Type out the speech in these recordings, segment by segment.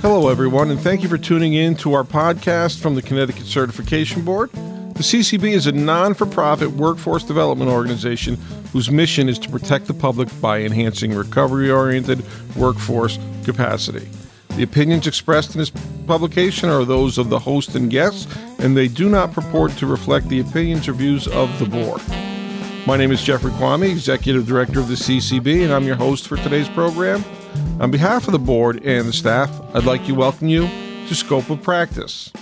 Hello, everyone, and thank you for tuning in to our podcast from the Connecticut Certification Board. The CCB is a non for profit workforce development organization whose mission is to protect the public by enhancing recovery oriented workforce capacity. The opinions expressed in this publication are those of the host and guests, and they do not purport to reflect the opinions or views of the board. My name is Jeffrey Quamme, Executive Director of the CCB, and I'm your host for today's program. On behalf of the board and the staff, I'd like to welcome you to Scope of Practice.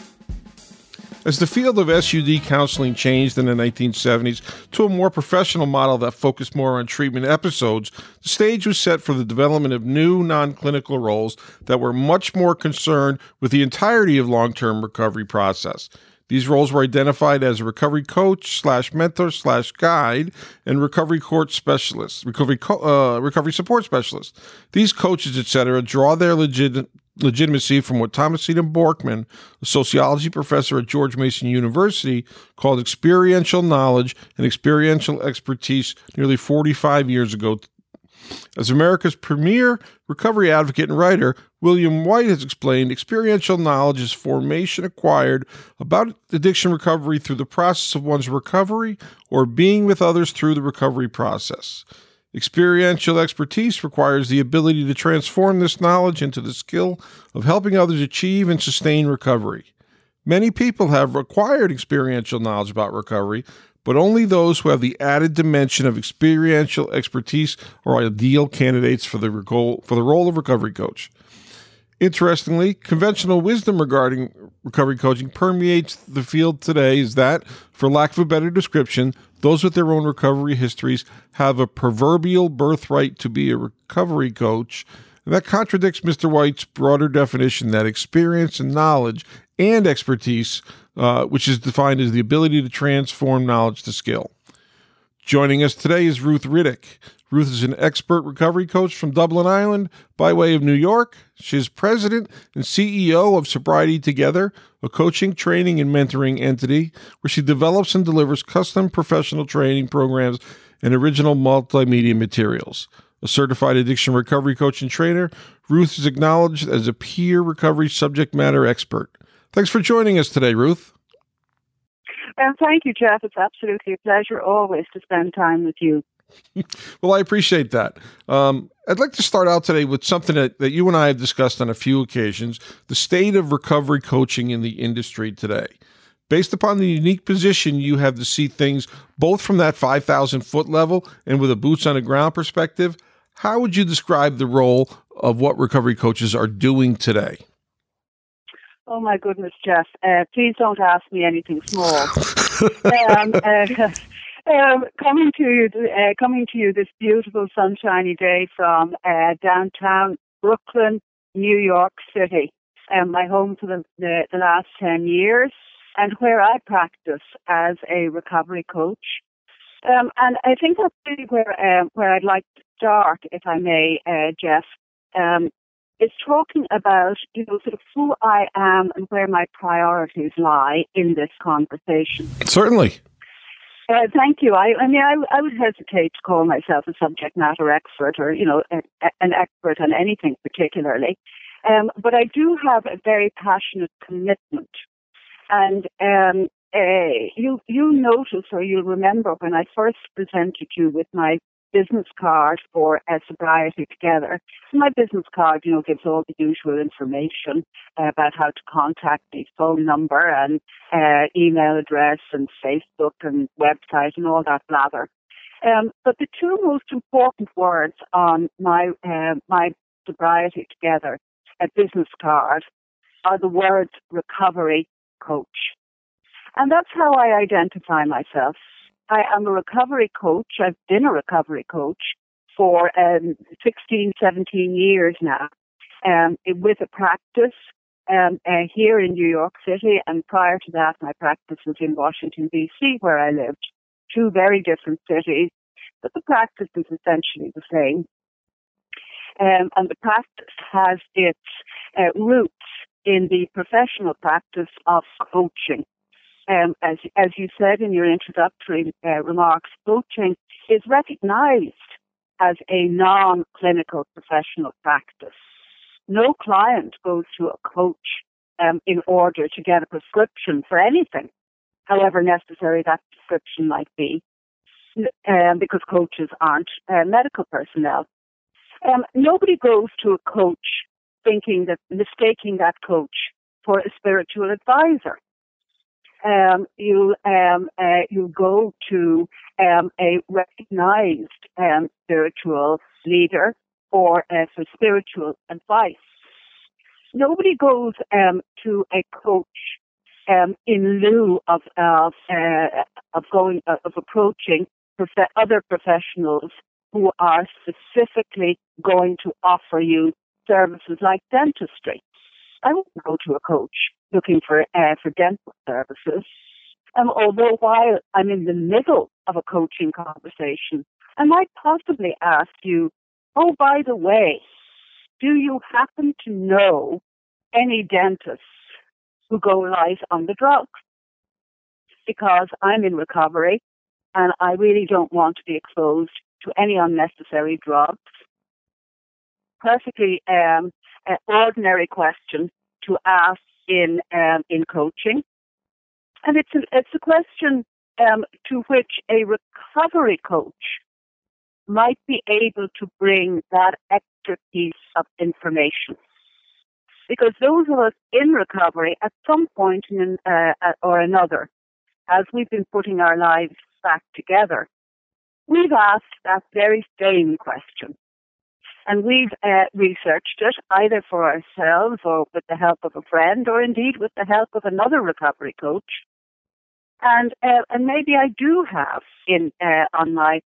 As the field of SUD counseling changed in the 1970s to a more professional model that focused more on treatment episodes, the stage was set for the development of new non clinical roles that were much more concerned with the entirety of long term recovery process. These roles were identified as recovery coach slash mentor slash guide and recovery court specialist, recovery co- uh, recovery support specialist. These coaches, etc., draw their legit- legitimacy from what Thomasina Borkman, a sociology professor at George Mason University, called experiential knowledge and experiential expertise nearly 45 years ago. As America's premier recovery advocate and writer, William White has explained experiential knowledge is formation acquired about addiction recovery through the process of one's recovery or being with others through the recovery process. Experiential expertise requires the ability to transform this knowledge into the skill of helping others achieve and sustain recovery. Many people have acquired experiential knowledge about recovery, but only those who have the added dimension of experiential expertise are ideal candidates for the, for the role of recovery coach. Interestingly, conventional wisdom regarding recovery coaching permeates the field today is that, for lack of a better description, those with their own recovery histories have a proverbial birthright to be a recovery coach. And that contradicts Mr. White's broader definition that experience and knowledge and expertise, uh, which is defined as the ability to transform knowledge to skill. Joining us today is Ruth Riddick. Ruth is an expert recovery coach from Dublin, Ireland, by way of New York. She is president and CEO of Sobriety Together, a coaching, training, and mentoring entity where she develops and delivers custom professional training programs and original multimedia materials. A certified addiction recovery coach and trainer, Ruth is acknowledged as a peer recovery subject matter expert. Thanks for joining us today, Ruth. And thank you, Jeff. It's absolutely a pleasure always to spend time with you. well, I appreciate that. Um, I'd like to start out today with something that, that you and I have discussed on a few occasions the state of recovery coaching in the industry today. Based upon the unique position you have to see things both from that 5,000 foot level and with a boots on the ground perspective, how would you describe the role of what recovery coaches are doing today? Oh my goodness, Jeff! Uh, please don't ask me anything small. um, uh, um, coming to you, uh, coming to you this beautiful sunshiny day from uh, downtown Brooklyn, New York City, um, my home for the, the, the last ten years, and where I practice as a recovery coach. Um, and I think that's really where uh, where I'd like to start, if I may, uh, Jeff. Um, is talking about, you know, sort of who I am and where my priorities lie in this conversation. Certainly. Uh, thank you. I, I mean, I, I, would hesitate to call myself a subject matter expert or, you know, a, a, an expert on anything particularly. Um, but I do have a very passionate commitment. And um, uh, you you notice or you'll remember when I first presented you with my business card for uh, sobriety together. my business card, you know, gives all the usual information uh, about how to contact me, phone number and uh, email address and Facebook and website and all that blather. Um, but the two most important words on my uh, my sobriety together a business card are the words recovery coach. And that's how I identify myself. I am a recovery coach. I've been a recovery coach for um, 16, 17 years now, um, with a practice um, uh, here in New York City. And prior to that, my practice was in Washington, D.C., where I lived. Two very different cities, but the practice is essentially the same. Um, and the practice has its uh, roots in the professional practice of coaching um, as, as you said in your introductory uh, remarks, coaching is recognized as a non-clinical professional practice. no client goes to a coach um, in order to get a prescription for anything, however necessary that prescription might be, um, because coaches aren't uh, medical personnel. Um, nobody goes to a coach thinking that mistaking that coach for a spiritual advisor. Um, you um, uh, you go to um, a recognized um, spiritual leader for uh, for spiritual advice. Nobody goes um, to a coach um, in lieu of of, uh, of going uh, of approaching prof- other professionals who are specifically going to offer you services like dentistry. I wouldn't go to a coach looking for uh, for dental services. Um, although while I'm in the middle of a coaching conversation, I might possibly ask you, oh, by the way, do you happen to know any dentists who go light on the drugs? Because I'm in recovery and I really don't want to be exposed to any unnecessary drugs. Perfectly um, ordinary question to ask in um, in coaching, and it's a, it's a question um, to which a recovery coach might be able to bring that extra piece of information. Because those of us in recovery, at some point in, uh, or another, as we've been putting our lives back together, we've asked that very same question. And we've uh, researched it either for ourselves or with the help of a friend or indeed with the help of another recovery coach. And uh, and maybe I do have in uh, on my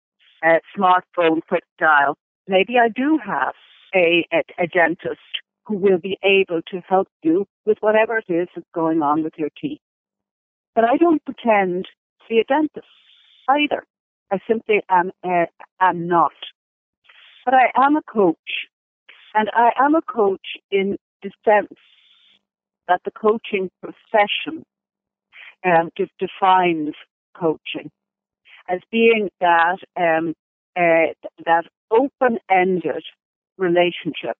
uh, smartphone quick dial. Maybe I do have a, a a dentist who will be able to help you with whatever it is that's going on with your teeth. But I don't pretend to be a dentist either. I simply am uh, am not. But I am a coach, and I am a coach in the sense that the coaching profession um, defines coaching as being that um, uh, that open-ended relationship,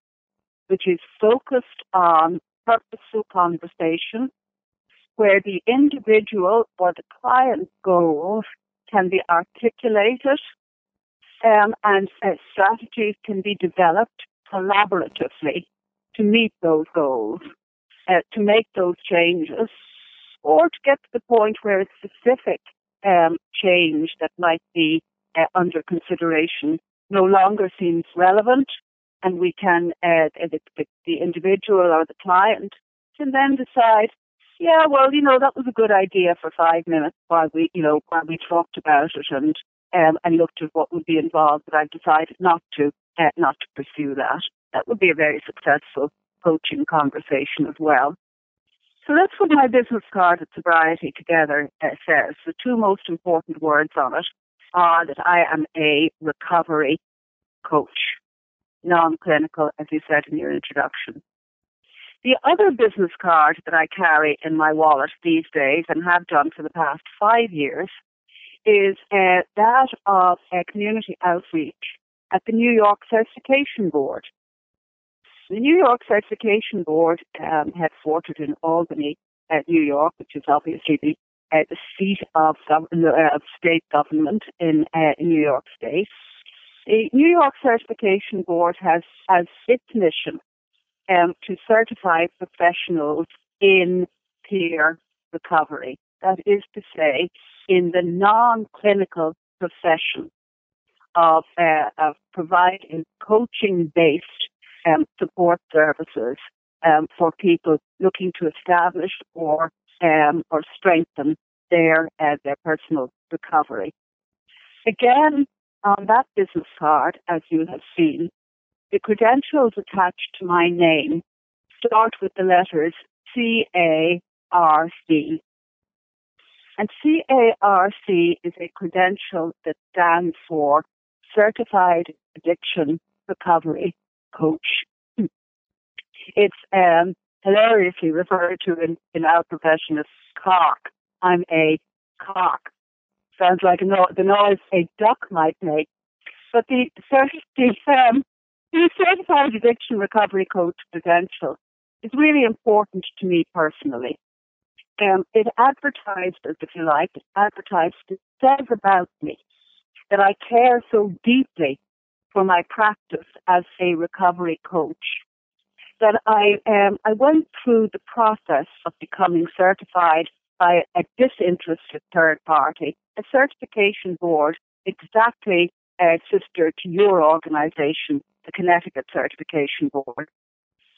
which is focused on purposeful conversation, where the individual or the client's goals can be articulated um, and uh, strategies can be developed collaboratively to meet those goals, uh, to make those changes, or to get to the point where a specific um, change that might be uh, under consideration no longer seems relevant, and we can, uh, the, the, individual or the client can then decide yeah, well, you know, that was a good idea for five minutes while we, you know, while we talked about it and um, and looked at what would be involved, but I've decided not to uh, not to pursue that. That would be a very successful coaching conversation as well. So that's what my business card at Sobriety Together uh, says. The two most important words on it are that I am a recovery coach, non-clinical, as you said in your introduction. The other business card that I carry in my wallet these days and have done for the past five years is uh, that of uh, community outreach at the New York Certification Board. The New York Certification Board, um, headquartered in Albany, uh, New York, which is obviously the, uh, the seat of, uh, of state government in, uh, New York State. The New York Certification Board has as its mission um, to certify professionals in peer recovery. That is to say, in the non-clinical profession of, uh, of providing coaching-based um, support services um, for people looking to establish or um, or strengthen their uh, their personal recovery. Again, on that business card, as you have seen, the credentials attached to my name start with the letters C A R C and CARC is a credential that stands for Certified Addiction Recovery Coach. It's um, hilariously referred to in, in our profession as cock. I'm a cock. Sounds like no- the noise a duck might make. But the, the um, The certified addiction recovery coach credential is really important to me personally. Um, it advertises, if you like, it advertised, it says about me that I care so deeply for my practice as a recovery coach that I um, I went through the process of becoming certified by a disinterested third party, a certification board exactly uh, sister to your organisation, the Connecticut Certification Board.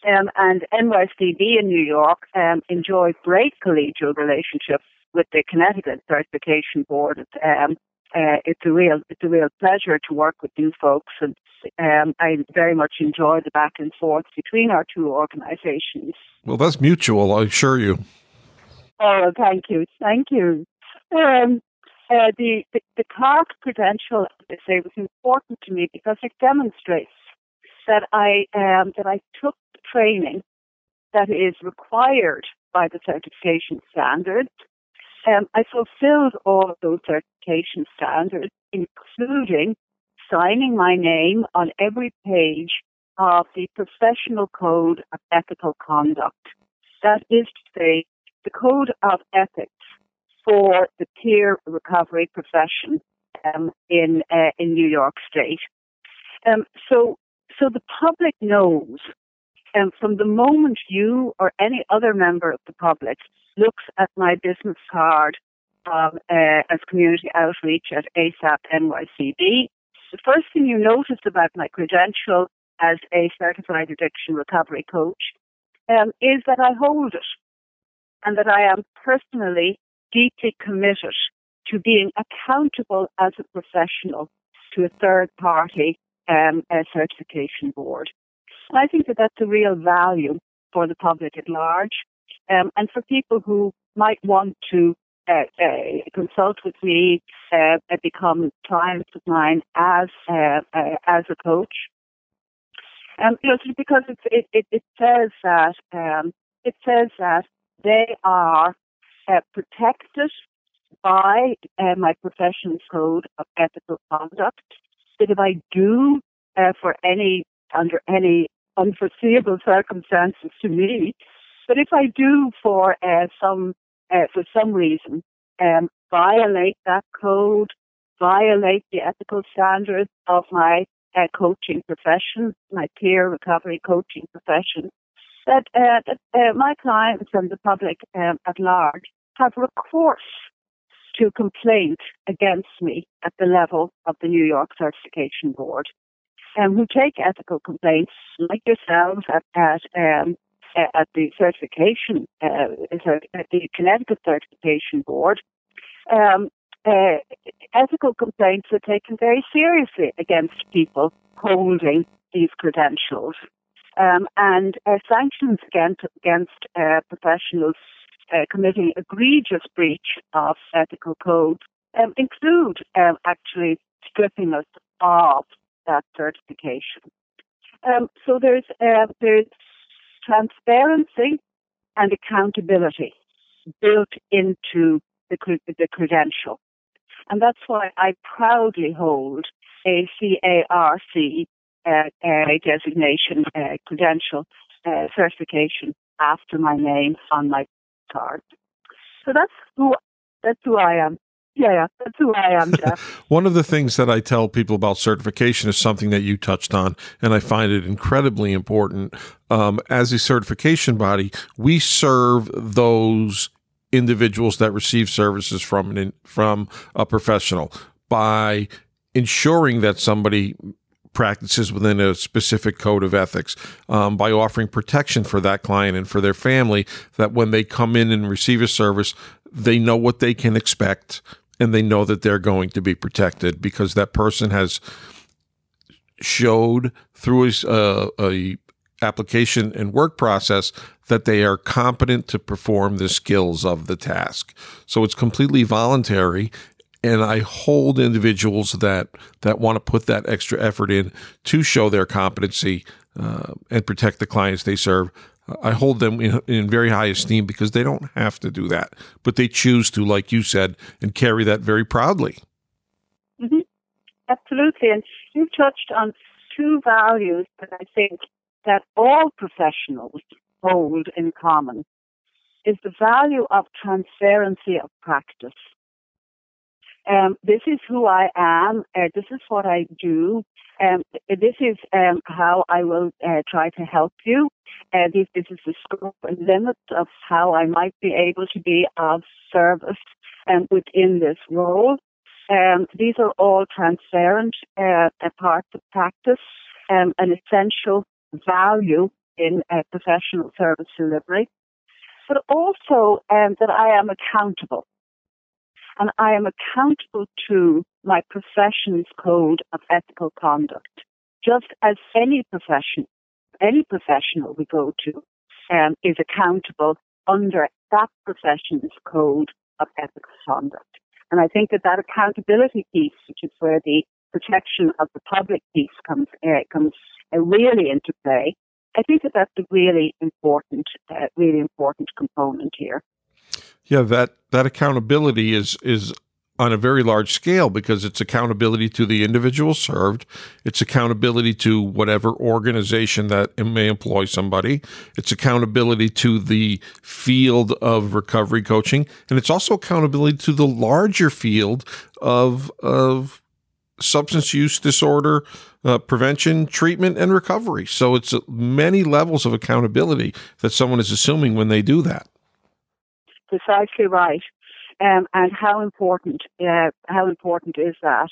Um, and NYCB in New York um, enjoy great collegial relationships with the Connecticut Certification Board. Um, uh, it's a real it's a real pleasure to work with you folks, and um, I very much enjoy the back and forth between our two organisations. Well, that's mutual, I assure you. Oh, thank you, thank you. Um, uh, the, the the CARC credential, I say, was important to me because it demonstrates that I um, that I took training that is required by the certification standards. Um, I fulfilled all of those certification standards, including signing my name on every page of the Professional Code of Ethical Conduct. That is to say, the Code of Ethics for the peer recovery profession um, in uh, in New York State. Um, so so the public knows um, from the moment you or any other member of the public looks at my business card um, uh, as community outreach at ASAP NYCB, the first thing you notice about my credential as a certified addiction recovery coach um, is that I hold it and that I am personally deeply committed to being accountable as a professional to a third party um, a certification board. I think that that's a real value for the public at large um, and for people who might want to uh, uh, consult with me, uh, become clients of mine as uh, uh, as a coach. Um, you know, because it, it, it says that um, it says that they are uh, protected by my profession's code of ethical conduct. That if I do, for any under any unforeseeable circumstances to me, but if I do for uh, some uh, for some reason um, violate that code, violate the ethical standards of my uh, coaching profession, my peer recovery coaching profession, that, that my clients and the public um, at large have recourse to complaint against me at the level of the New York Certification Board, um, who take ethical complaints like yourselves at, at, um, at the certification, uh, at the Connecticut Certification Board. Um, uh, ethical complaints are taken very seriously against people holding these credentials. Um, and uh, sanctions against, against uh, professionals uh, committing egregious breach of ethical code um, include um, actually stripping us of that certification. Um, so there's uh, there's transparency and accountability built into the, the credential, and that's why I proudly hold a CARC uh, a designation uh, credential uh, certification after my name on my card. So that's who that's who I am. Yeah, yeah, that's who I am, Jeff. One of the things that I tell people about certification is something that you touched on, and I find it incredibly important. Um, as a certification body, we serve those individuals that receive services from an, from a professional by ensuring that somebody practices within a specific code of ethics um, by offering protection for that client and for their family that when they come in and receive a service they know what they can expect and they know that they're going to be protected because that person has showed through his, uh, a application and work process that they are competent to perform the skills of the task. So it's completely voluntary and I hold individuals that that want to put that extra effort in to show their competency uh, and protect the clients they serve. I hold them in, in, very high esteem because they don't have to do that, but they choose to, like you said, and carry that very proudly. Mm-hmm. Absolutely, and you touched on two values that I think that all professionals hold in common is the value of transparency of practice. Um, this is who I am. Uh, this is what I do. Um, this is um, how I will uh, try to help you. Uh, this, this, is the scope and limit of how I might be able to be of service um, within this role. Um, these are all transparent uh, parts of practice, um, an essential value in professional service delivery, but also um, that I am accountable and I am accountable to my profession's code of ethical conduct, just as any profession, any professional we go to um, is accountable under that profession's code of ethical conduct. And I think that that accountability piece, which is where the protection of the public piece comes uh, comes uh, really into play, I think that that's a really important, uh, really important component here. Yeah, that that accountability is is on a very large scale because it's accountability to the individual served, it's accountability to whatever organization that may employ somebody, it's accountability to the field of recovery coaching, and it's also accountability to the larger field of of substance use disorder uh, prevention, treatment, and recovery. So it's many levels of accountability that someone is assuming when they do that precisely right. Um, and how important uh, how important is that?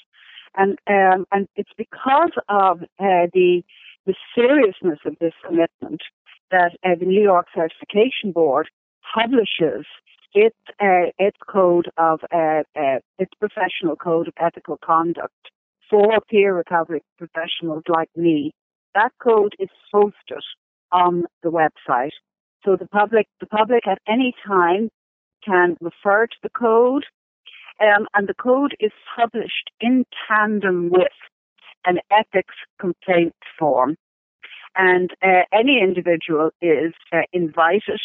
And um, and it's because of uh, the the seriousness of this commitment that uh, the New York Certification Board publishes its uh, its code of uh, uh, its professional code of ethical conduct for peer recovery professionals like me. That code is posted on the website, so the public the public at any time can refer to the code, um, and the code is published in tandem with an ethics complaint form. And uh, any individual is uh, invited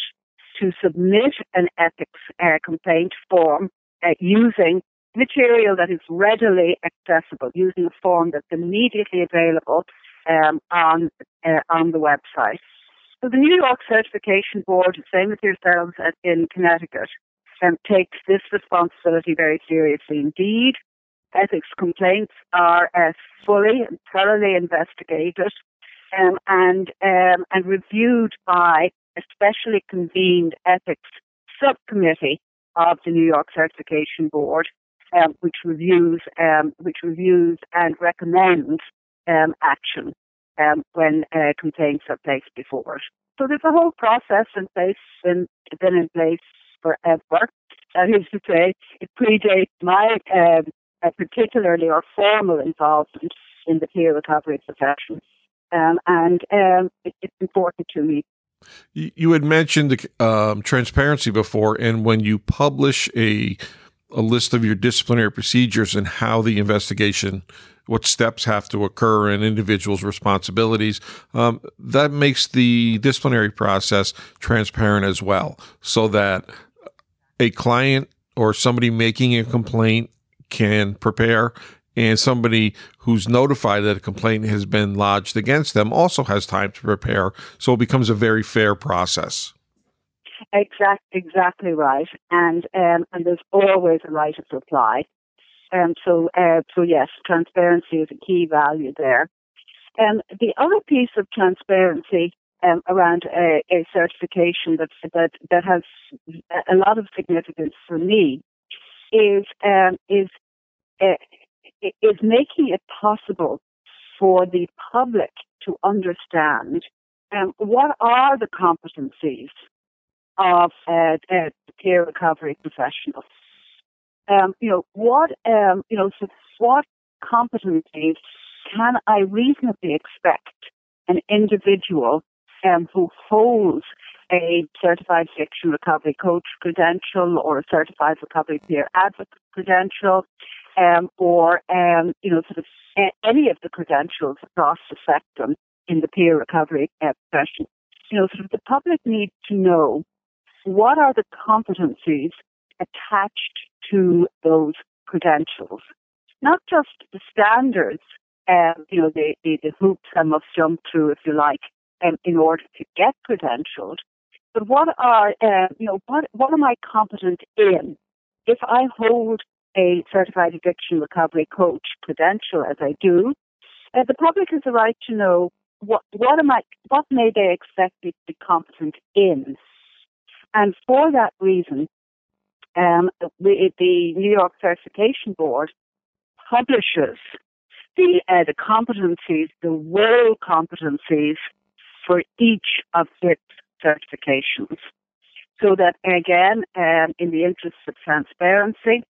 to submit an ethics uh, complaint form uh, using material that is readily accessible, using a form that's immediately available um, on uh, on the website. So the New York Certification Board, same as yourselves in Connecticut, um, takes this responsibility very seriously indeed. Ethics complaints are uh, fully and thoroughly investigated um, and um, and reviewed by a specially convened ethics subcommittee of the New York Certification Board, um, which reviews um, which reviews and recommends um, action when uh, complaints are placed before it. So there's a whole process in place and been in place forever. That is to say, it predates my um, particularly or formal involvement in the peer recovery profession. Um, and um, it, it's important to me. You had mentioned um, transparency before, and when you publish a a list of your disciplinary procedures and how the investigation, what steps have to occur, and individuals' responsibilities. Um, that makes the disciplinary process transparent as well, so that a client or somebody making a complaint can prepare and somebody who's notified that a complaint has been lodged against them also has time to prepare. So it becomes a very fair process. Exact, exactly right. And um, and there's always a right of reply. Um, so uh, so yes transparency is a key value there. Um, the other piece of transparency um, around a, a, certification that, that that has a lot of significance for me is um, is uh, is making it possible for the public to understand um, what are the competencies of uh, uh, peer recovery professionals. Um, you know what um, you know so what competencies can I reasonably expect an individual um, who holds a certified addiction recovery coach credential or a certified recovery peer advocate credential, um, or um, you know, sort of any of the credentials across the spectrum in the peer recovery uh, profession. You know, sort of the public needs to know what are the competencies attached to those credentials, not just the standards um, you know, the, the, the hoops I must jump through, if you like, um, in order to get credentialed. But what are, uh, you know, what, what am I competent in? If I hold a certified addiction recovery coach credential, as I do, uh, the public has a right to know what, what am I, what may they expect me to be competent in? And for that reason, um, the, the New York Certification Board publishes the uh, the competencies, the role competencies for each of its certifications. So that again, um, in the interest of transparency,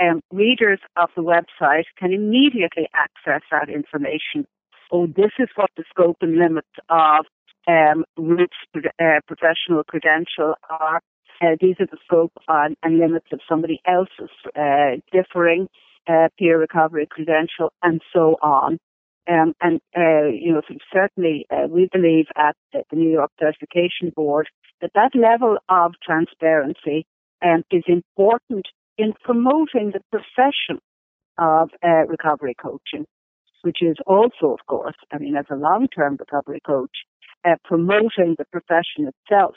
um, readers of the website can immediately access that information. Oh, this is what the scope and limits of um, Ruth's uh, professional credential are. Uh, these are the scope on, and limits of somebody else's uh, differing uh, peer recovery credential, and so on. Um, and, uh, you know, certainly uh, we believe at the New York Certification Board that that level of transparency um, is important in promoting the profession of uh, recovery coaching, which is also, of course, I mean, as a long-term recovery coach, uh, promoting the profession itself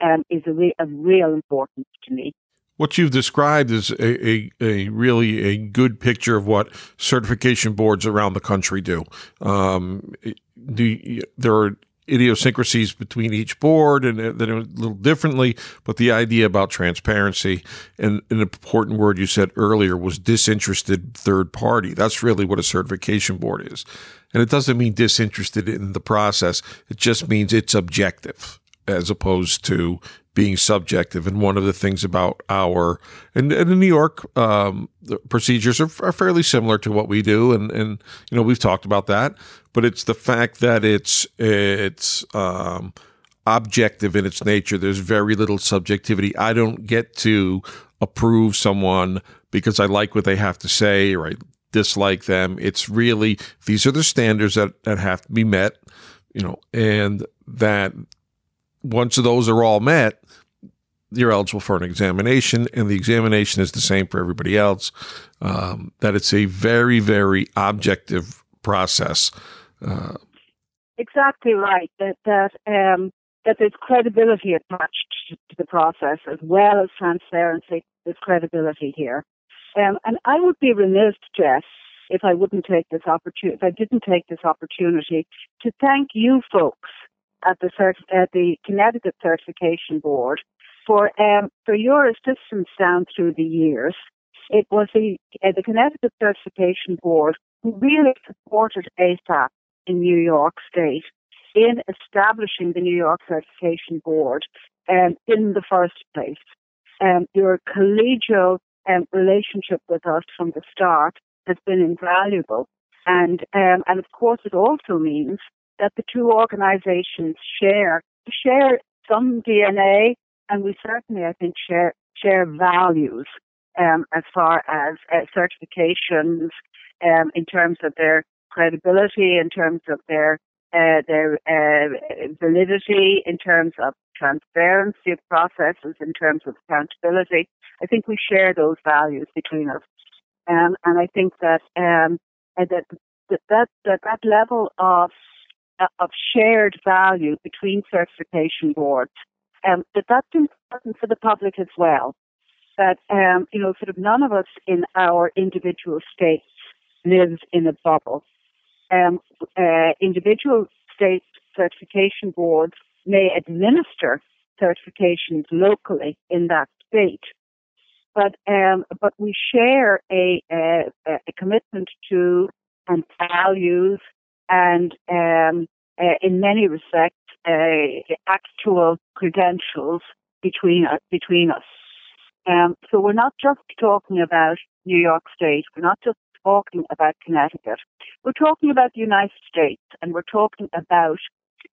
um, is a, re- a real importance to me what you've described is a, a, a, really a good picture of what certification boards around the country do. Um, the, there are idiosyncrasies between each board and that are a little differently, but the idea about transparency and an important word you said earlier was disinterested third party. That's really what a certification board is. And it doesn't mean disinterested in the process. It just means it's objective as opposed to being subjective. And one of the things about our and, and in New York, um, procedures are, are, fairly similar to what we do, and and you know we've talked about that. But it's the fact that it's it's um, objective in its nature. There's very little subjectivity. I don't get to approve someone because I like what they have to say or I dislike them. It's really these are the standards that that have to be met. You know, and that once those are all met, you're eligible for an examination, and the examination is the same for everybody else. Um, that it's a very, very objective process. Uh, exactly right. That that um, that there's credibility attached to the process as well as transparency. There's credibility here, um, and I would be remiss, Jess, if I wouldn't take this opportunity, if I didn't take this opportunity to thank you folks at the at the Connecticut Certification Board for um, for your assistance down through the years. It was the uh, the Connecticut Certification Board who really supported ASAP in New York State in establishing the New York Certification Board um, in the first place. Um, your collegial um, relationship with us from the start has been invaluable. And, um, and of course, it also means that the two organizations share share some DNA, and we certainly, I think, share share values um, as far as uh, certifications, um, in terms of their credibility, in terms of their uh, their uh, validity, in terms of transparency of processes, in terms of accountability. I think we share those values between us, um, and I think that um, that that that that, level of of shared value between certification boards, um, that that's important for the public as well. That, um, you know, sort of none of us in our individual states lives in a bubble. Um, uh, individual state certification boards may administer certifications locally in that state, but um, but we share a, a, a commitment to and values and um, uh, in many respects, uh, actual credentials between uh, between us. Um, so we're not just talking about New York State. We're not just talking about Connecticut. We're talking about the United States, and we're talking about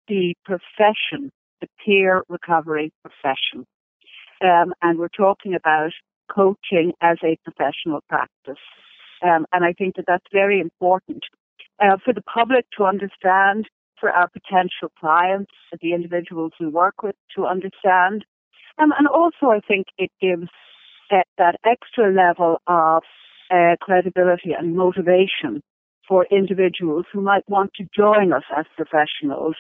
the profession, the peer recovery profession. Um, and we're talking about coaching as a professional practice. Um, and I think that that's very important uh, for the public to understand, for our potential clients, the individuals we work with to understand. Um, and also, I think it gives that, that extra level of uh, credibility and motivation for individuals who might want to join us as professionals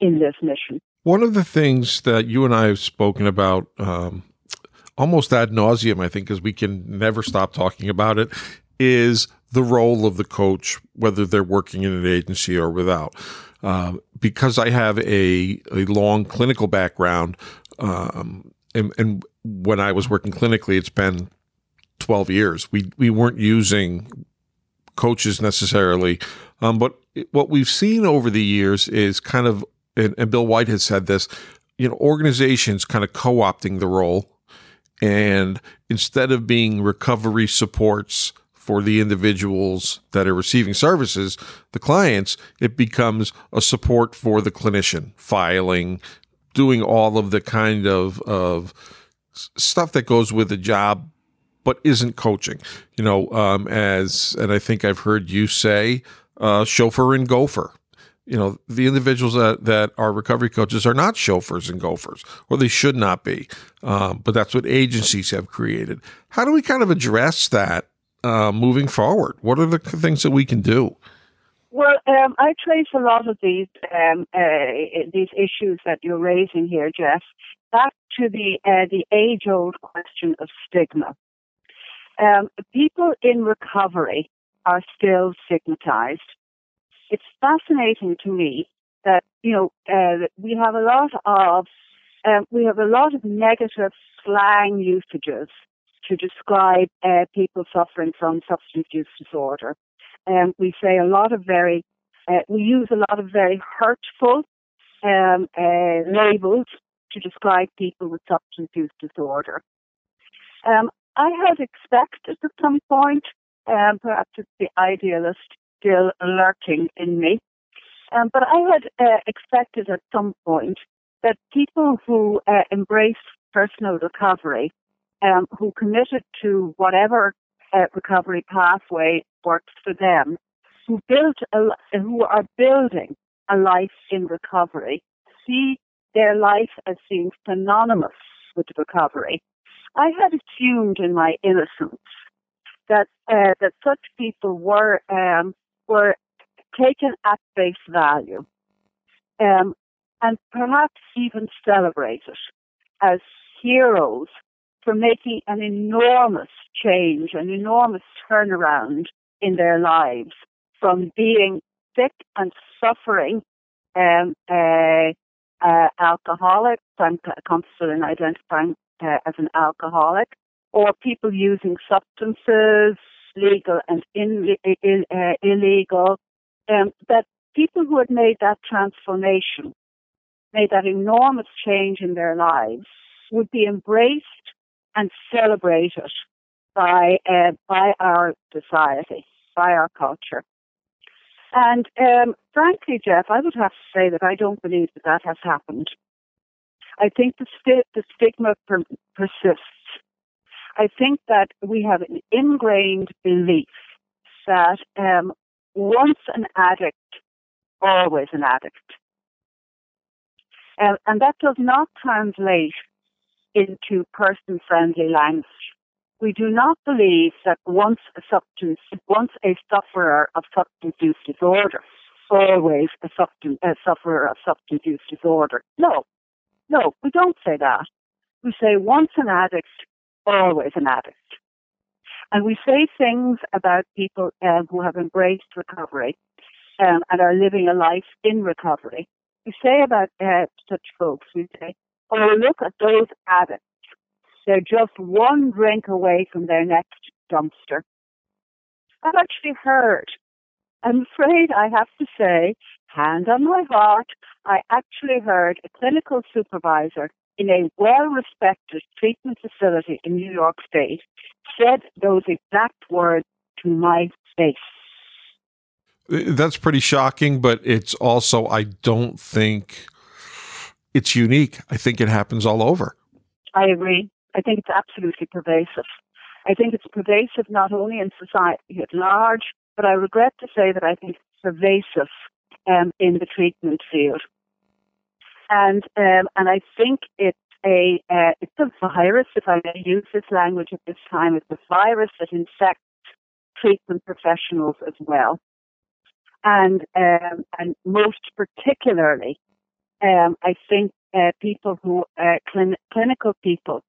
in this mission. One of the things that you and I have spoken about um, almost ad nauseum, I think, because we can never stop talking about it, is the role of the coach, whether they're working in an agency or without. Um, because I have a, a long clinical background, um, and, and, when I was working clinically, it's been 12 years. We, we weren't using coaches necessarily. Um, but what we've seen over the years is kind of, and, and Bill White has said this, you know, organizations kind of co opting the role. And instead of being recovery supports for the individuals that are receiving services, the clients, it becomes a support for the clinician, filing, doing all of the kind of, of stuff that goes with the job but isn't coaching. You know, um, as and I think I've heard you say, uh, chauffeur and gopher. You know, the individuals that, that are recovery coaches are not chauffeurs and gophers, or they should not be. Um, but that's what agencies have created. How do we kind of address that uh, moving forward? What are the things that we can do? Well, um, I trace a lot of these um, uh, these issues that you're raising here, Jeff, back to the uh, the age old question of stigma. Um, people in recovery are still stigmatized. It's fascinating to me that you know uh, we have a lot of um, we have a lot of negative slang usages to describe uh, people suffering from substance use disorder. Um, we say a lot of very, uh, we use a lot of very hurtful um, uh, labels to describe people with substance use disorder. Um, I had expected at some point, um, perhaps it's the idealist still lurking in me, um, but I had uh, expected at some point that people who uh, embrace personal recovery, um, who committed to whatever uh, recovery pathway works for them, who built a, who are building a life in recovery, see their life as being synonymous with recovery. I had assumed in my innocence that uh, that such people were um, were taken at face value, um, and perhaps even celebrated as heroes for making an enormous change, an enormous turnaround in their lives from being sick and suffering um, uh, uh, alcoholics. I'm comfortable in identifying uh, as an alcoholic, or people using substances, legal and in, uh, illegal, um, that people who had made that transformation, made that enormous change in their lives, would be embraced and celebrated by uh, by our society, by our culture. And um, frankly, Jeff, I would have to say that I don't believe that that has happened. I think the, st- the stigma per- persists. I think that we have an ingrained belief that um, once an addict, always an addict. Um, and that does not translate into person friendly language. We do not believe that once a substance, once a sufferer of substance use disorder, always a, substance, a sufferer of substance use disorder. No, no, we don't say that. We say once an addict, always an addict. And we say things about people um, who have embraced recovery um, and are living a life in recovery. We say about uh, such folks, we say, oh, look at those addicts. They're just one drink away from their next dumpster. I've actually heard, I'm afraid I have to say, hand on my heart, I actually heard a clinical supervisor in a well respected treatment facility in New York State said those exact words to my face. That's pretty shocking, but it's also, I don't think it's unique. I think it happens all over. I agree. I think it's absolutely pervasive. I think it's pervasive not only in society at large, but I regret to say that I think it's pervasive um, in the treatment field. And um, and I think it's a uh, it's a virus, if I may use this language at this time. It's a virus that infects treatment professionals as well. and um, and most particularly, um, I think uh, people who uh, clin- clinical people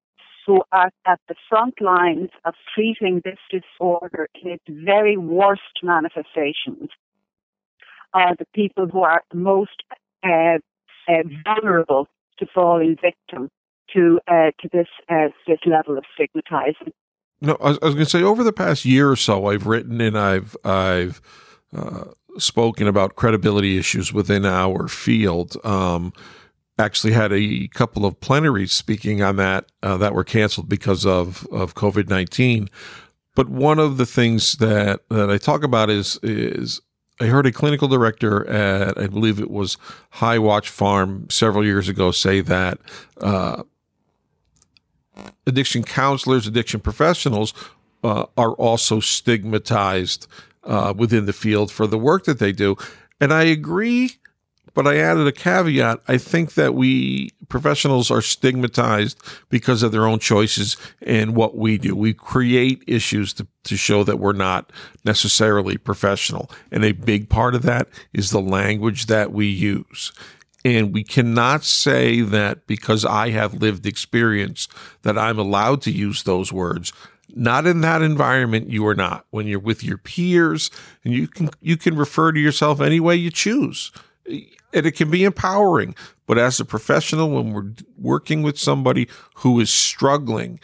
who are at the front lines of treating this disorder in its very worst manifestations are the people who are most uh, uh, vulnerable to falling victim to uh, to this this level of stigmatizing. No, I was, was going to say over the past year or so, I've written and I've I've uh, spoken about credibility issues within our field. Um, actually, had a couple of plenaries speaking on that uh, that were canceled because of of COVID nineteen. But one of the things that that I talk about is is I heard a clinical director at, I believe it was High Watch Farm several years ago say that uh, addiction counselors, addiction professionals uh, are also stigmatized uh, within the field for the work that they do. And I agree but I added a caveat. I think that we professionals are stigmatized because of their own choices and what we do. We create issues to, to show that we're not necessarily professional. And a big part of that is the language that we use. And we cannot say that because I have lived experience that I'm allowed to use those words. Not in that environment, you are not. When you're with your peers and you can you can refer to yourself any way you choose and it can be empowering. But as a professional, when we're working with somebody who is struggling,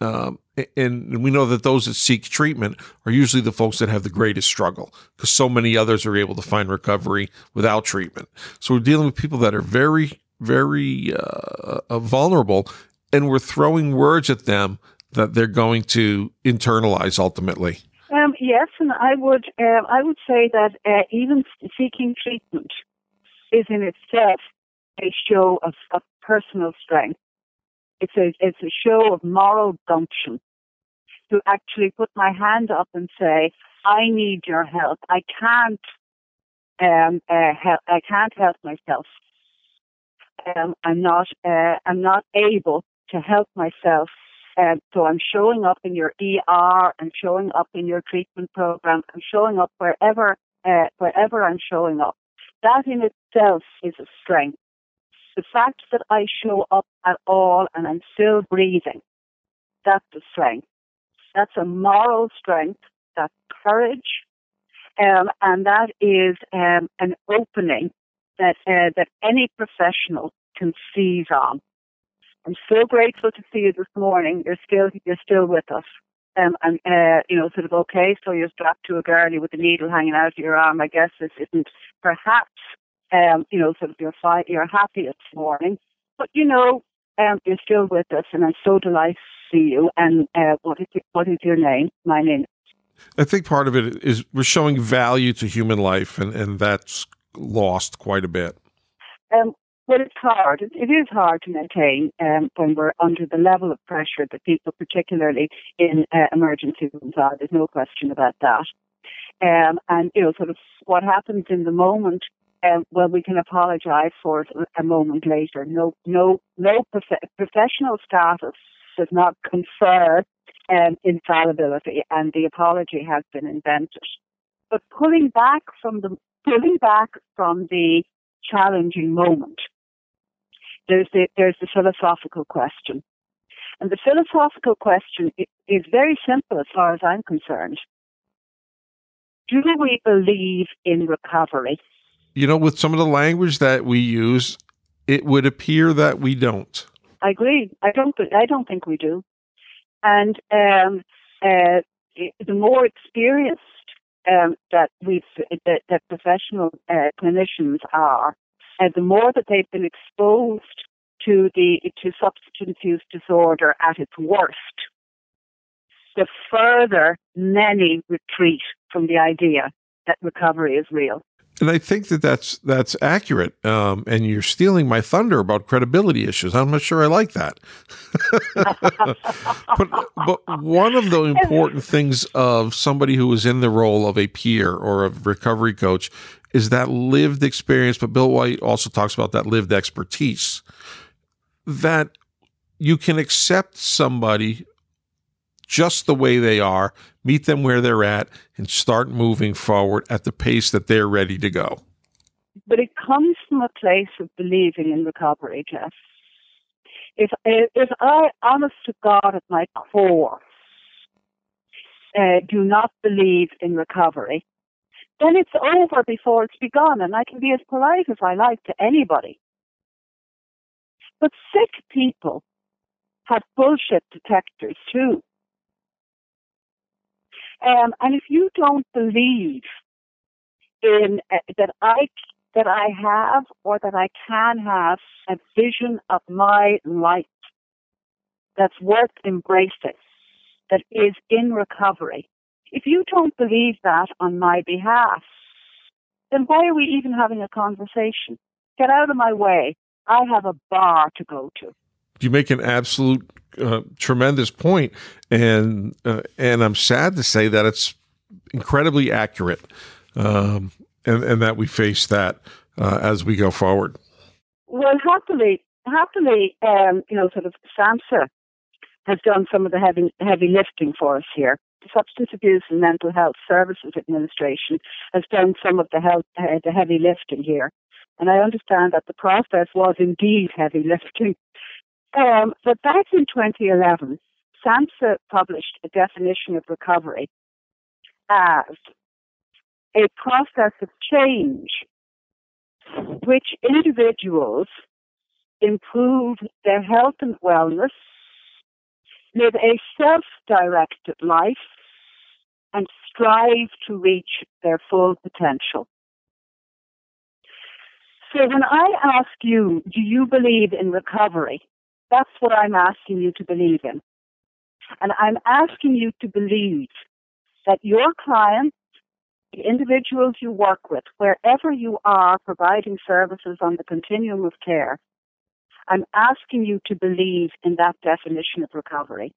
um, and we know that those that seek treatment are usually the folks that have the greatest struggle because so many others are able to find recovery without treatment. So we're dealing with people that are very, very uh, uh vulnerable, and we're throwing words at them that they're going to internalize ultimately. Um, yes, and I would uh, I would say that uh, even seeking treatment is in itself a show of, of personal strength. It's a, it's a show of moral gumption to actually put my hand up and say, I need your help. I can't, um, uh, help, I can't help myself. Um, I'm not, uh, I'm not able to help myself. Um, so I'm showing up in your ER, I'm showing up in your treatment program, I'm showing up wherever, uh, wherever I'm showing up. That in itself is a strength. The fact that I show up at all and I'm still breathing, that's a strength. That's a moral strength, that's courage, um, and that is um, an opening that uh, that any professional can seize on. I'm so grateful to see you this morning. You're still you're still with us. Um, and uh, you know, sort of okay. So you're strapped to a gurney with a needle hanging out of your arm. I guess this isn't perhaps um, you know, sort of you're fine, you're happy this morning, but you know, um, you're still with us, and I'm so delighted to see you. And uh, what is your, what is your name? My name. I think part of it is we're showing value to human life, and, and that's lost quite a bit. Um, well, it's hard. It, is hard to maintain um, when we're under the level of pressure that people, particularly in uh, emergency rooms, are. There's no question about that. Um, and you know, sort of what happens in the moment. Um, well, we can apologise for it a moment later. No, no, no prof- professional status does not confer um, infallibility, and the apology has been invented. But pulling back from the pulling back from the challenging moment there's the, there's the philosophical question. And the philosophical question is very simple as far as I'm concerned. Do we believe in recovery? You know, with some of the language that we use, it would appear that we don't. I agree. I don't. I don't think we do. And um, uh, the more experienced um, that we that, that professional uh, clinicians are, uh, the more that they've been exposed to the to substance use disorder at its worst, the further many retreat from the idea that recovery is real. And I think that that's that's accurate. Um, and you're stealing my thunder about credibility issues. I'm not sure I like that. but but one of the important things of somebody who is in the role of a peer or a recovery coach is that lived experience. But Bill White also talks about that lived expertise that you can accept somebody just the way they are, meet them where they're at, and start moving forward at the pace that they're ready to go. But it comes from a place of believing in recovery, Jeff. If if I, honest to God, at my core, uh, do not believe in recovery, then it's over before it's begun, and I can be as polite as I like to anybody. But sick people have bullshit detectors too. Um, and if you don't believe in uh, that I that I have or that I can have a vision of my life that's worth embracing, that is in recovery. If you don't believe that on my behalf, then why are we even having a conversation? Get out of my way. I have a bar to go to. You make an absolute uh, tremendous point, and uh, and I'm sad to say that it's incredibly accurate, um, and and that we face that uh, as we go forward. Well, happily, happily, um, you know, sort of SAMHSA has done some of the heavy heavy lifting for us here. The Substance Abuse and Mental Health Services Administration has done some of the health, uh, the heavy lifting here. And I understand that the process was indeed heavy lifting. Um, but back in 2011, SAMHSA published a definition of recovery as a process of change which individuals improve their health and wellness, live a self-directed life, and strive to reach their full potential. So when I ask you, do you believe in recovery? That's what I'm asking you to believe in. And I'm asking you to believe that your clients, the individuals you work with, wherever you are providing services on the continuum of care, I'm asking you to believe in that definition of recovery.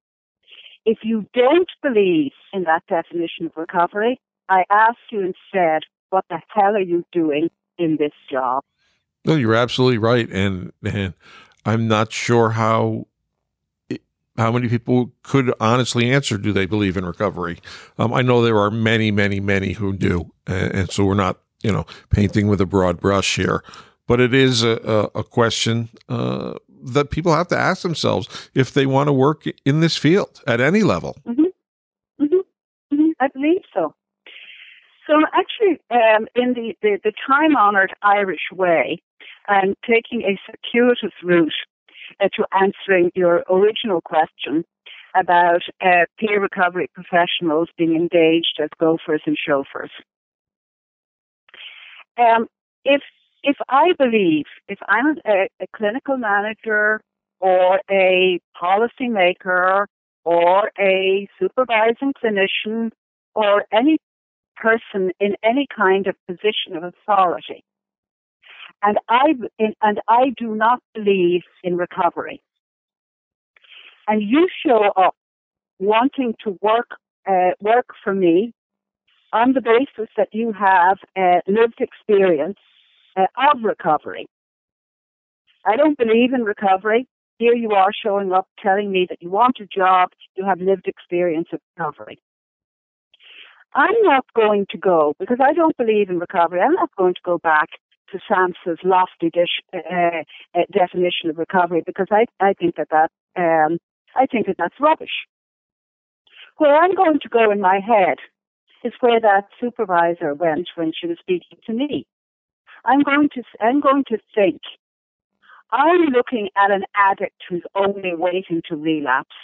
If you don't believe in that definition of recovery, I ask you instead, what the hell are you doing in this job? No, you're absolutely right, and and I'm not sure how how many people could honestly answer do they believe in recovery. Um, I know there are many, many, many who do, and, and, so we're not you know painting with a broad brush here, but it is a, a, question. Uh, that people have to ask themselves if they want to work in this field at any level. Mm-hmm. Mm-hmm. Mm-hmm. I believe so. So actually, um, in the, the, the time-honored Irish way, and taking a circuitous route uh, to answering your original question about uh, peer recovery professionals being engaged as gophers and chauffeurs. Um, if if I believe, if I'm a, a clinical manager or a policymaker or a supervising clinician or any person in any kind of position of authority, and I and I do not believe in recovery. And you show up wanting to work uh, work for me on the basis that you have uh, lived experience of recovery. I don't believe in recovery. Here you are showing up telling me that you want a job, you have lived experience of recovery. I'm not going to go because I don't believe in recovery. I'm not going to go back to SAMHSA's lofty dish, uh, uh, definition of recovery because I, I think that that um, I think that that's rubbish. Where I'm going to go in my head is where that supervisor went when she was speaking to me. I'm going to I'm going to think. I'm looking at an addict who's only waiting to relapse.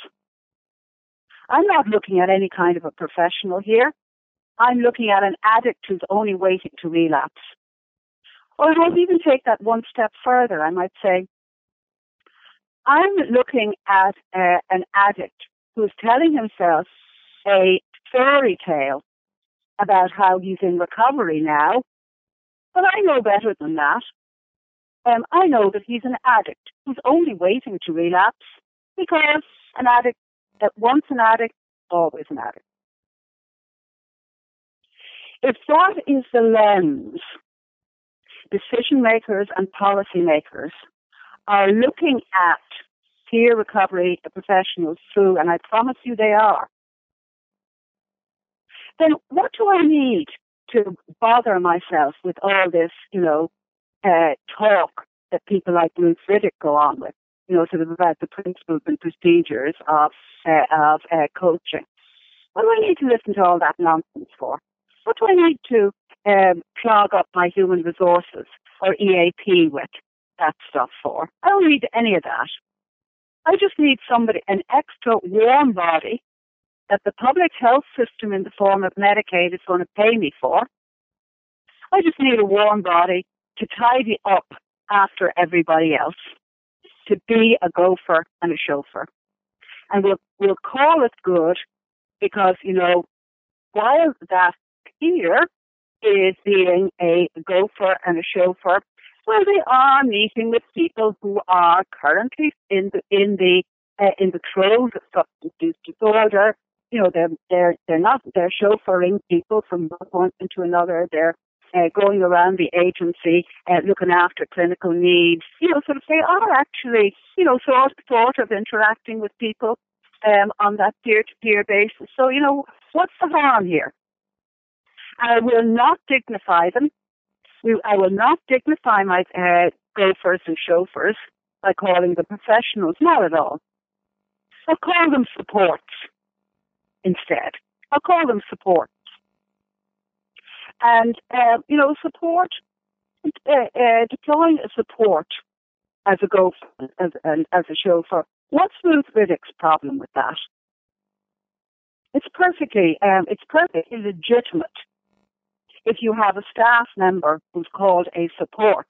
I'm not looking at any kind of a professional here. I'm looking at an addict who's only waiting to relapse. Or I might even take that one step further. I might say, I'm looking at uh, an addict who's telling himself a fairy tale about how he's in recovery now. But I know better than that. Um, I know that he's an addict who's only waiting to relapse because an addict that once an addict, always an addict. If that is the lens decision makers and policymakers are looking at peer recovery professionals through, and I promise you they are, then what do I need to bother myself with all this, you know, uh, talk that people like Ruth Riddick go on with, you know, sort of about the principles and procedures of uh, of uh, coaching. What do I need to listen to all that nonsense for? What do I need to um, clog up my human resources or EAP with that stuff for? I don't need any of that. I just need somebody, an extra warm body that the public health system in the form of Medicaid is going to pay me for. I just need a warm body to tidy up after everybody else, to be a gopher and a chauffeur. And we'll, we'll call it good because, you know, while that here is being a gopher and a chauffeur, well, they are meeting with people who are currently in the in the uh, in the throes of substance use disorder. You know, they're they're they're not they're chauffeuring people from one point to another. They're uh, going around the agency, uh, looking after clinical needs. You know, sort of they are actually, you know, sort sort of interacting with people um, on that peer-to-peer basis. So, you know, what's the harm here? I will not dignify them. I will not dignify my uh, gophers and chauffeurs by calling them professionals. Not at all. I'll call them supports instead. I'll call them supports. And, uh, you know, support, uh, uh, deploying a support as a gopher, as, as a chauffeur. What's Ruth Riddick's problem with that? It's perfectly, um, it's perfectly legitimate if you have a staff member who's called a support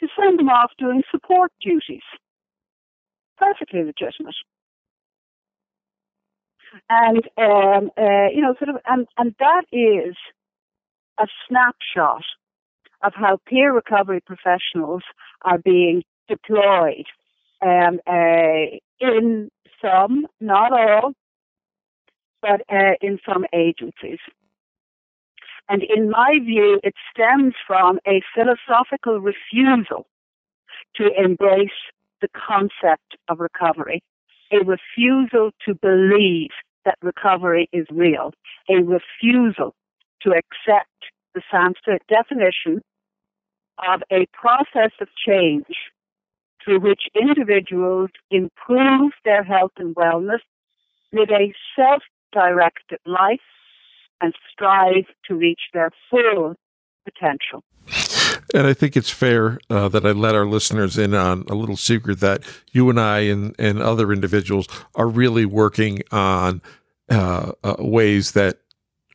to send them off doing support duties. Perfectly legitimate. And, um, uh, you know, sort of, and, and that is a snapshot of how peer recovery professionals are being deployed um, uh, in some, not all, but uh, in some agencies. And in my view, it stems from a philosophical refusal to embrace the concept of recovery, a refusal to believe that recovery is real, a refusal to accept the SAMHSA's definition of a process of change through which individuals improve their health and wellness, live a self-directed life, and strive to reach their full potential. And I think it's fair uh, that I let our listeners in on a little secret that you and I and, and other individuals are really working on uh, uh, ways that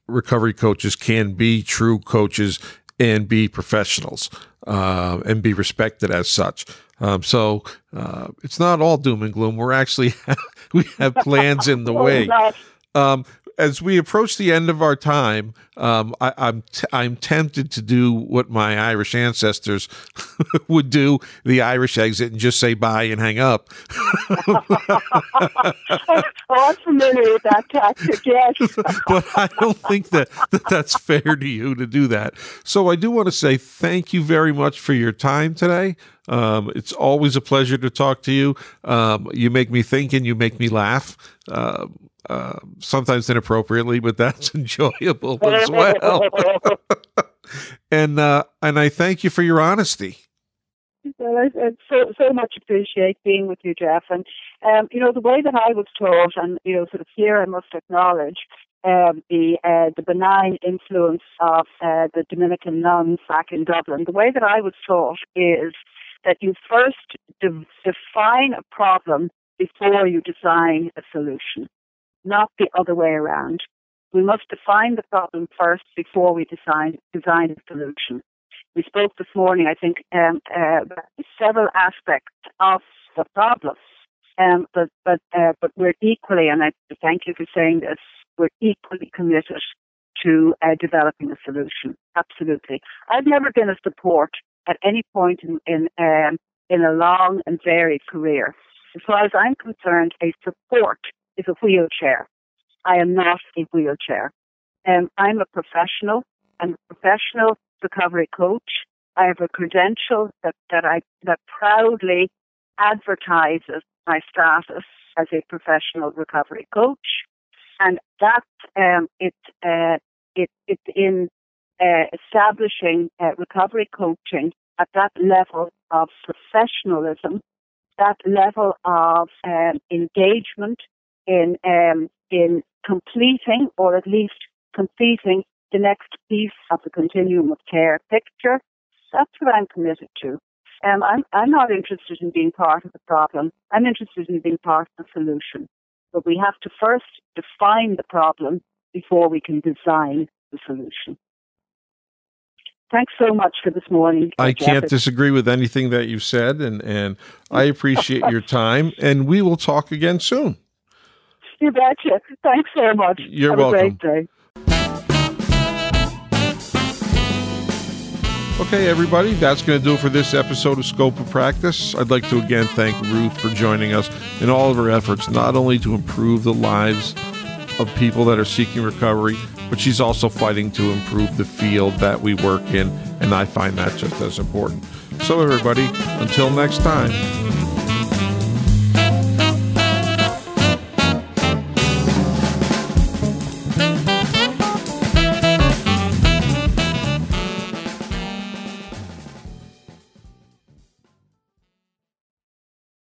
recovery coaches can be true coaches and be professionals uh, and be respected as such. Um, so uh, it's not all doom and gloom. We're actually we have plans in the oh, way. Um, as we approach the end of our time, um, I, am I'm, t- I'm tempted to do what my Irish ancestors would do: the Irish exit and just say bye and hang up. I'm familiar with that tactic. Yes, but I don't think that, that that's fair to you to do that. So I do want to say thank you very much for your time today. Um, it's always a pleasure to talk to you. Um, you make me think and you make me laugh. Uh, uh, sometimes inappropriately, but that's enjoyable as well. and uh, and I thank you for your honesty. Well, I, I so so much appreciate being with you, Jeff. And um, you know the way that I was taught, and you know, sort of here I must acknowledge um, the uh, the benign influence of uh, the Dominican nuns back in Dublin. The way that I was taught is that you first de- define a problem before you design a solution not the other way around. We must define the problem first before we design, design a solution. We spoke this morning, I think, um, uh, several aspects of the problem, um, but but uh, but we're equally, and I thank you for saying this, we're equally committed to uh, developing a solution. Absolutely, I've never been a support at any point in in, um, in a long and varied career. As far as I'm concerned, a support is a wheelchair. I am not a wheelchair. Um, I'm a professional. I'm a professional recovery coach. I have a credential that, that I that proudly advertises my status as a professional recovery coach. and that um, it's uh, it, it's in uh, establishing uh, recovery coaching at that level of professionalism, that level of um, engagement in um, in completing or at least completing the next piece of the continuum of care picture. That's what I'm committed to. Um, I'm, I'm not interested in being part of the problem. I'm interested in being part of the solution. But we have to first define the problem before we can design the solution. Thanks so much for this morning. I can't disagree with anything that you've said, and, and I appreciate your time. And we will talk again soon. You betcha. Thanks so much. You're Have welcome. A great day. Okay, everybody, that's going to do it for this episode of Scope of Practice. I'd like to again thank Ruth for joining us in all of her efforts, not only to improve the lives of people that are seeking recovery, but she's also fighting to improve the field that we work in, and I find that just as important. So, everybody, until next time.